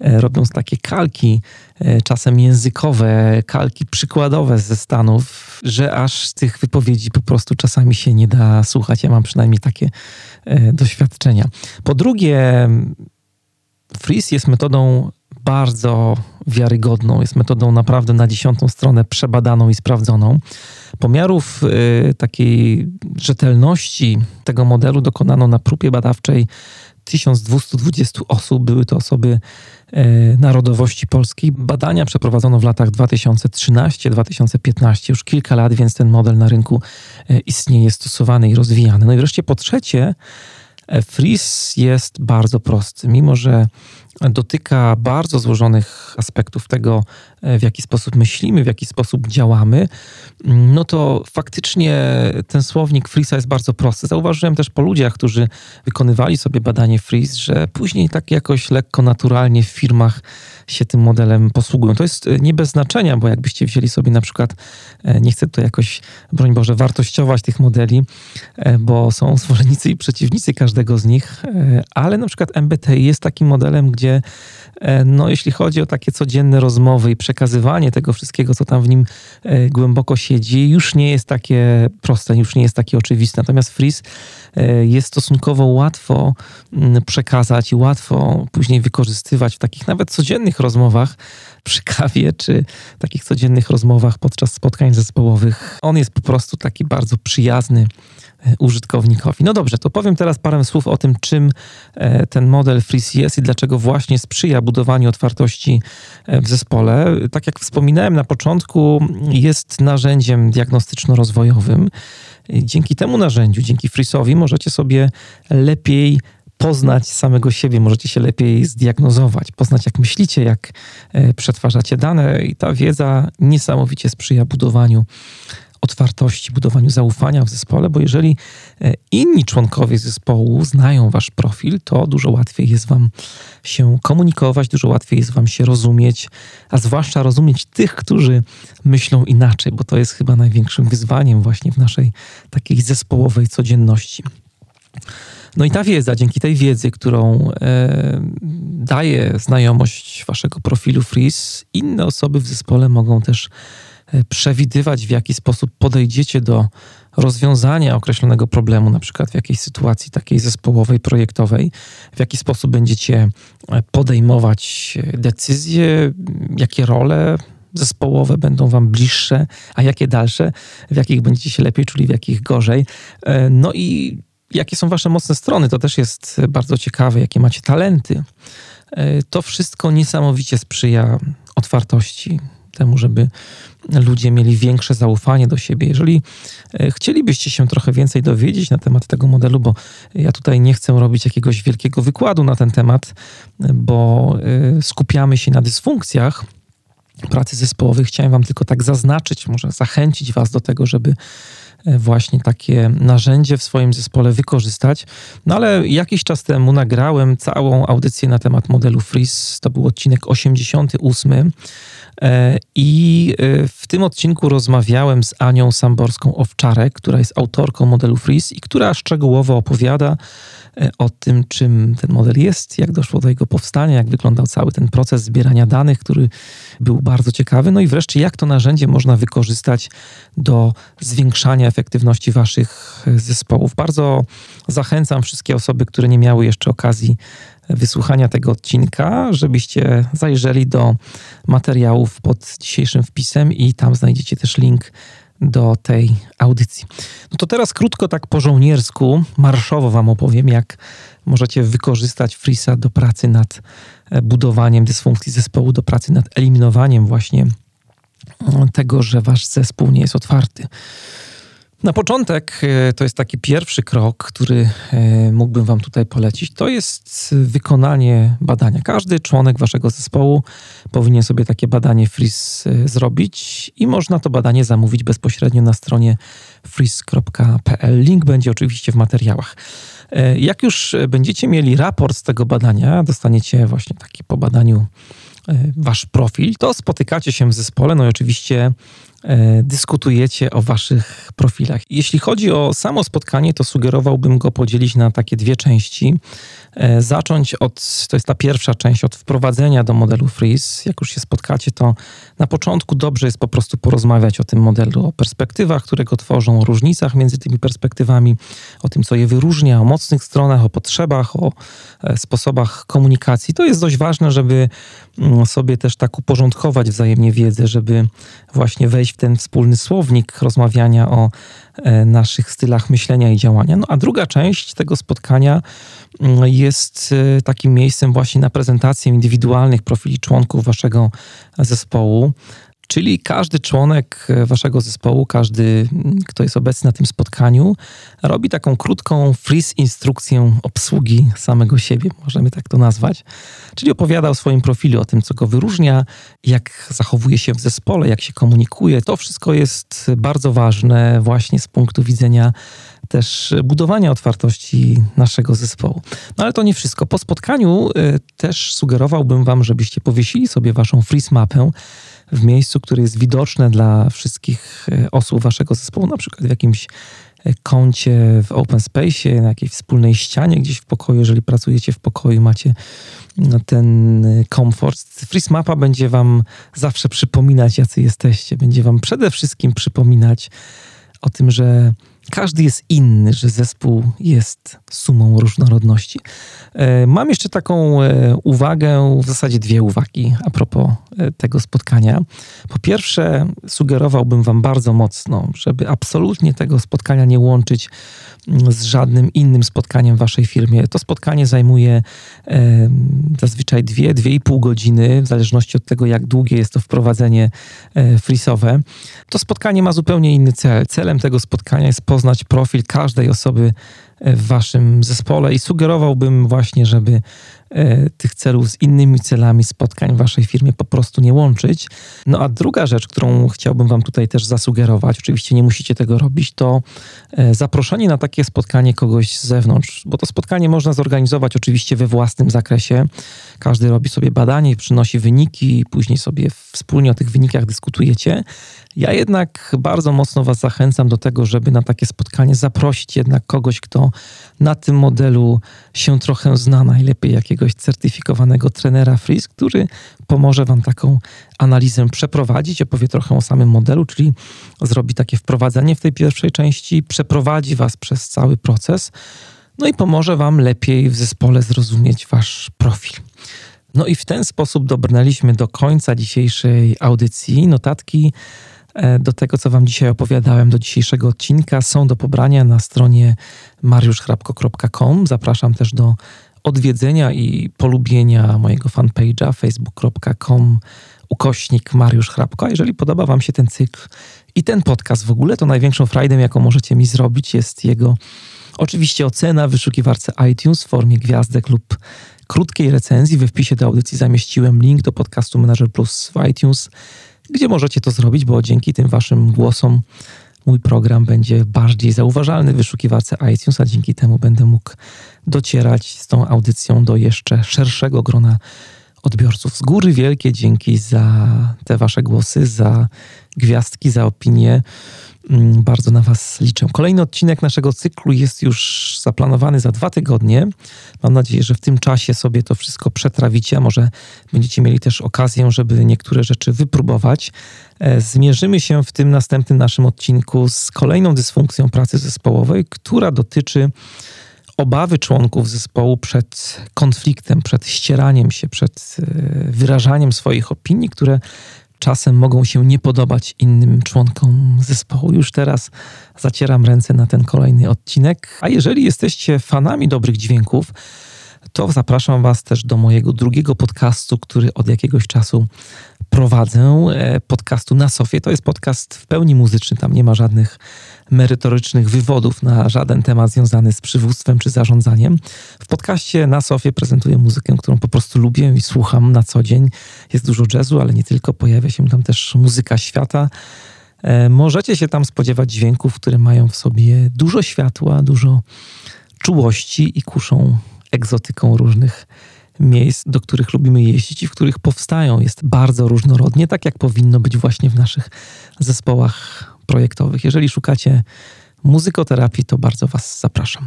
e, robiąc takie kalki, e, czasem językowe, kalki przykładowe ze Stanów, że aż tych wypowiedzi po prostu czasami się nie da słuchać. Ja mam przynajmniej takie doświadczenia. Po drugie, Freeze jest metodą bardzo wiarygodną, jest metodą naprawdę na dziesiątą stronę przebadaną i sprawdzoną. Pomiarów y, takiej rzetelności tego modelu dokonano na próbie badawczej 1220 osób. Były to osoby y, narodowości polskiej. Badania przeprowadzono w latach 2013-2015, już kilka lat, więc ten model na rynku y, istnieje, stosowany i rozwijany. No i wreszcie po trzecie, Freeze jest bardzo prosty, mimo że dotyka bardzo złożonych aspektów tego, w jaki sposób myślimy, w jaki sposób działamy, no to faktycznie ten słownik Freeza jest bardzo prosty. Zauważyłem też po ludziach, którzy wykonywali sobie badanie Freeze, że później tak jakoś lekko, naturalnie w firmach się tym modelem posługują. To jest nie bez znaczenia, bo jakbyście wzięli sobie na przykład, e, nie chcę tutaj jakoś, broń Boże, wartościować tych modeli, e, bo są zwolennicy i przeciwnicy każdego z nich, e, ale na przykład MBTI jest takim modelem, gdzie no, jeśli chodzi o takie codzienne rozmowy i przekazywanie tego wszystkiego, co tam w nim głęboko siedzi, już nie jest takie proste, już nie jest takie oczywiste. Natomiast Freeze jest stosunkowo łatwo mm, przekazać i łatwo później wykorzystywać w takich nawet codziennych rozmowach przy kawie, czy takich codziennych rozmowach podczas spotkań zespołowych. On jest po prostu taki bardzo przyjazny e, użytkownikowi. No dobrze, to powiem teraz parę słów o tym, czym e, ten model Freeze jest i dlaczego właśnie sprzyja budowaniu otwartości e, w zespole. Tak jak wspominałem na początku, jest narzędziem diagnostyczno-rozwojowym. Dzięki temu narzędziu, dzięki Freeze'owi możecie sobie lepiej poznać samego siebie, możecie się lepiej zdiagnozować, poznać jak myślicie, jak e, przetwarzacie dane i ta wiedza niesamowicie sprzyja budowaniu otwartości, budowaniu zaufania w zespole, bo jeżeli e, inni członkowie zespołu znają wasz profil, to dużo łatwiej jest wam się komunikować, dużo łatwiej jest wam się rozumieć, a zwłaszcza rozumieć tych, którzy myślą inaczej, bo to jest chyba największym wyzwaniem właśnie w naszej takiej zespołowej codzienności. No i ta wiedza, dzięki tej wiedzy, którą e, daje znajomość waszego profilu Freeze, inne osoby w zespole mogą też e, przewidywać, w jaki sposób podejdziecie do rozwiązania określonego problemu, na przykład w jakiejś sytuacji takiej zespołowej, projektowej, w jaki sposób będziecie e, podejmować decyzje, jakie role zespołowe będą wam bliższe, a jakie dalsze, w jakich będziecie się lepiej czuli, w jakich gorzej. E, no i jakie są wasze mocne strony, to też jest bardzo ciekawe, jakie macie talenty. E, to wszystko niesamowicie sprzyja otwartości, temu, żeby ludzie mieli większe zaufanie do siebie. Jeżeli e, chcielibyście się trochę więcej dowiedzieć na temat tego modelu, bo ja tutaj nie chcę robić jakiegoś wielkiego wykładu na ten temat, bo skupiamy się na dysfunkcjach, pracy zespołowej. Chciałem Wam tylko tak zaznaczyć, może zachęcić Was do tego, żeby e, właśnie takie narzędzie w swoim zespole wykorzystać. No ale jakiś czas temu nagrałem całą audycję na temat modelu Freeze. To był odcinek 88. E, I e, w tym odcinku rozmawiałem z Anią Samborską-Owczarek, która jest autorką modelu Freeze i która szczegółowo opowiada E, o tym, czym ten model jest, jak doszło do jego powstania, jak wyglądał cały ten proces zbierania danych, który był bardzo ciekawy. No i wreszcie, jak to narzędzie można wykorzystać do zwiększania efektywności waszych e, zespołów. Bardzo zachęcam wszystkie osoby, które nie miały jeszcze okazji wysłuchania tego odcinka, żebyście zajrzeli do materiałów pod dzisiejszym wpisem i tam znajdziecie też link do tej audycji. No to teraz krótko, tak po żołniersku, marszowo Wam opowiem, jak możecie wykorzystać Frisa do pracy nad e, budowaniem dysfunkcji zespołu, do pracy nad eliminowaniem właśnie tego, że Wasz zespół nie jest otwarty. Na początek e, to jest taki pierwszy krok, który e, mógłbym Wam tutaj polecić. To jest wykonanie badania. Każdy członek Waszego zespołu powinien sobie takie badanie Freeze e, zrobić i można to badanie zamówić bezpośrednio na stronie freeze.pl. Link będzie oczywiście w materiałach. Jak już będziecie mieli raport z tego badania, dostaniecie właśnie taki po badaniu wasz profil, to spotykacie się w zespole, no i oczywiście dyskutujecie o waszych profilach. Jeśli chodzi o samo spotkanie, to sugerowałbym go podzielić na takie dwie części. E, zacząć od, to jest ta pierwsza część, od wprowadzenia do modelu Freeze. Jak już się spotkacie, to na początku dobrze jest po prostu porozmawiać o tym modelu, o perspektywach, które go tworzą, o różnicach między tymi perspektywami, o tym, co je wyróżnia, o mocnych stronach, o potrzebach, o e, sposobach komunikacji. To jest dość ważne, żeby mm, sobie też tak uporządkować wzajemnie wiedzę, żeby właśnie wejść w ten wspólny słownik rozmawiania o e, naszych stylach myślenia i działania. No a druga część tego spotkania mm, jest e, takim miejscem właśnie na prezentację indywidualnych profili członków waszego zespołu. Czyli każdy członek e, waszego zespołu, każdy, kto jest obecny na tym spotkaniu, robi taką krótką freeze instrukcję obsługi samego siebie, możemy tak to nazwać. Czyli opowiada o swoim profilu, o tym, co go wyróżnia, jak zachowuje się w zespole, jak się komunikuje. To wszystko jest bardzo ważne właśnie z punktu widzenia też budowania otwartości naszego zespołu. No ale to nie wszystko. Po spotkaniu y, też sugerowałbym Wam, żebyście powiesili sobie Waszą freeze mapę w miejscu, które jest widoczne dla wszystkich y, osób Waszego zespołu, na przykład w jakimś y, kącie w open space, na jakiejś wspólnej ścianie gdzieś w pokoju, jeżeli pracujecie w pokoju, macie no, ten komfort. Freeze mapa będzie wam zawsze przypominać, jacy jesteście. Będzie wam przede wszystkim przypominać o tym, że każdy jest inny, że zespół jest sumą różnorodności. E, mam jeszcze taką e, uwagę, w zasadzie dwie uwagi a propos e, tego spotkania. Po pierwsze, sugerowałbym Wam bardzo mocno, żeby absolutnie tego spotkania nie łączyć z żadnym innym spotkaniem w waszej firmie. To spotkanie zajmuje zazwyczaj dwie, dwie i pół godziny, w zależności od tego, jak długie jest to wprowadzenie frisowe. To spotkanie ma zupełnie inny cel. Celem tego spotkania jest poznać profil każdej osoby w waszym zespole i sugerowałbym właśnie, żeby tych celów z innymi celami spotkań w waszej firmie po prostu nie łączyć. No a druga rzecz, którą chciałbym wam tutaj też zasugerować, oczywiście nie musicie tego robić, to e, zaproszenie na takie spotkanie kogoś z zewnątrz, bo to spotkanie można zorganizować oczywiście we własnym zakresie. Każdy robi sobie badanie przynosi wyniki, później sobie wspólnie o tych wynikach dyskutujecie. Ja jednak bardzo mocno Was zachęcam do tego, żeby na takie spotkanie zaprosić jednak kogoś, kto na tym modelu się trochę zna, najlepiej jakiegoś certyfikowanego trenera Freeze, który pomoże Wam taką analizę przeprowadzić, opowie trochę o samym modelu, czyli zrobi takie wprowadzenie w tej pierwszej części, przeprowadzi Was przez cały proces, no i pomoże Wam lepiej w zespole zrozumieć Wasz profil. No i w ten sposób dobrnęliśmy do końca dzisiejszej audycji. Notatki E, do tego, co Wam dzisiaj opowiadałem, do dzisiejszego odcinka, są do pobrania na stronie mariuszchrapko.com. Zapraszam też do odwiedzenia i polubienia mojego fanpage'a facebook.com ukośnik Mariusz Hrabko. Jeżeli podoba Wam się ten cykl i ten podcast w ogóle, to największą frajdą, jaką możecie mi zrobić, jest jego oczywiście ocena w wyszukiwarce iTunes w formie gwiazdek lub krótkiej recenzji. We wpisie do audycji zamieściłem link do podcastu Manager Plus w iTunes gdzie możecie to zrobić, bo dzięki tym waszym głosom mój program będzie bardziej zauważalny w wyszukiwarce iTunes, a dzięki temu będę mógł docierać z tą audycją do jeszcze szerszego grona odbiorców. Z góry wielkie dzięki za te wasze głosy, za gwiazdki, za opinie. Mm, bardzo na Was liczę. Kolejny odcinek naszego cyklu jest już zaplanowany za dwa tygodnie. Mam nadzieję, że w tym czasie sobie to wszystko przetrawicie, a może będziecie mieli też okazję, żeby niektóre rzeczy wypróbować. E, zmierzymy się w tym następnym naszym odcinku z kolejną dysfunkcją pracy zespołowej, która dotyczy obawy członków zespołu przed konfliktem, przed ścieraniem się, przed e, wyrażaniem swoich opinii, które czasem mogą się nie podobać innym członkom zespołu. Już teraz zacieram ręce na ten kolejny odcinek. A jeżeli jesteście fanami dobrych dźwięków, to zapraszam Was też do mojego drugiego podcastu, który od jakiegoś czasu prowadzę. E, podcastu na Sofie. To jest podcast w pełni muzyczny, tam nie ma żadnych merytorycznych wywodów na żaden temat związany z przywództwem czy zarządzaniem. W podcaście na Sofie prezentuję muzykę, którą po prostu lubię i słucham na co dzień. Jest dużo jazzu, ale nie tylko. Pojawia się tam też muzyka świata. E, możecie się tam spodziewać dźwięków, które mają w sobie dużo światła, dużo czułości i kuszą egzotyką różnych miejsc, do których lubimy jeździć i w których powstają. Jest bardzo różnorodnie, tak jak powinno być właśnie w naszych zespołach projektowych. Jeżeli szukacie muzykoterapii, to bardzo Was zapraszam.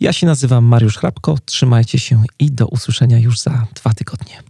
Ja się nazywam Mariusz Hrabko. Trzymajcie się i do usłyszenia już za dwa tygodnie.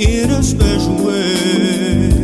in a special way.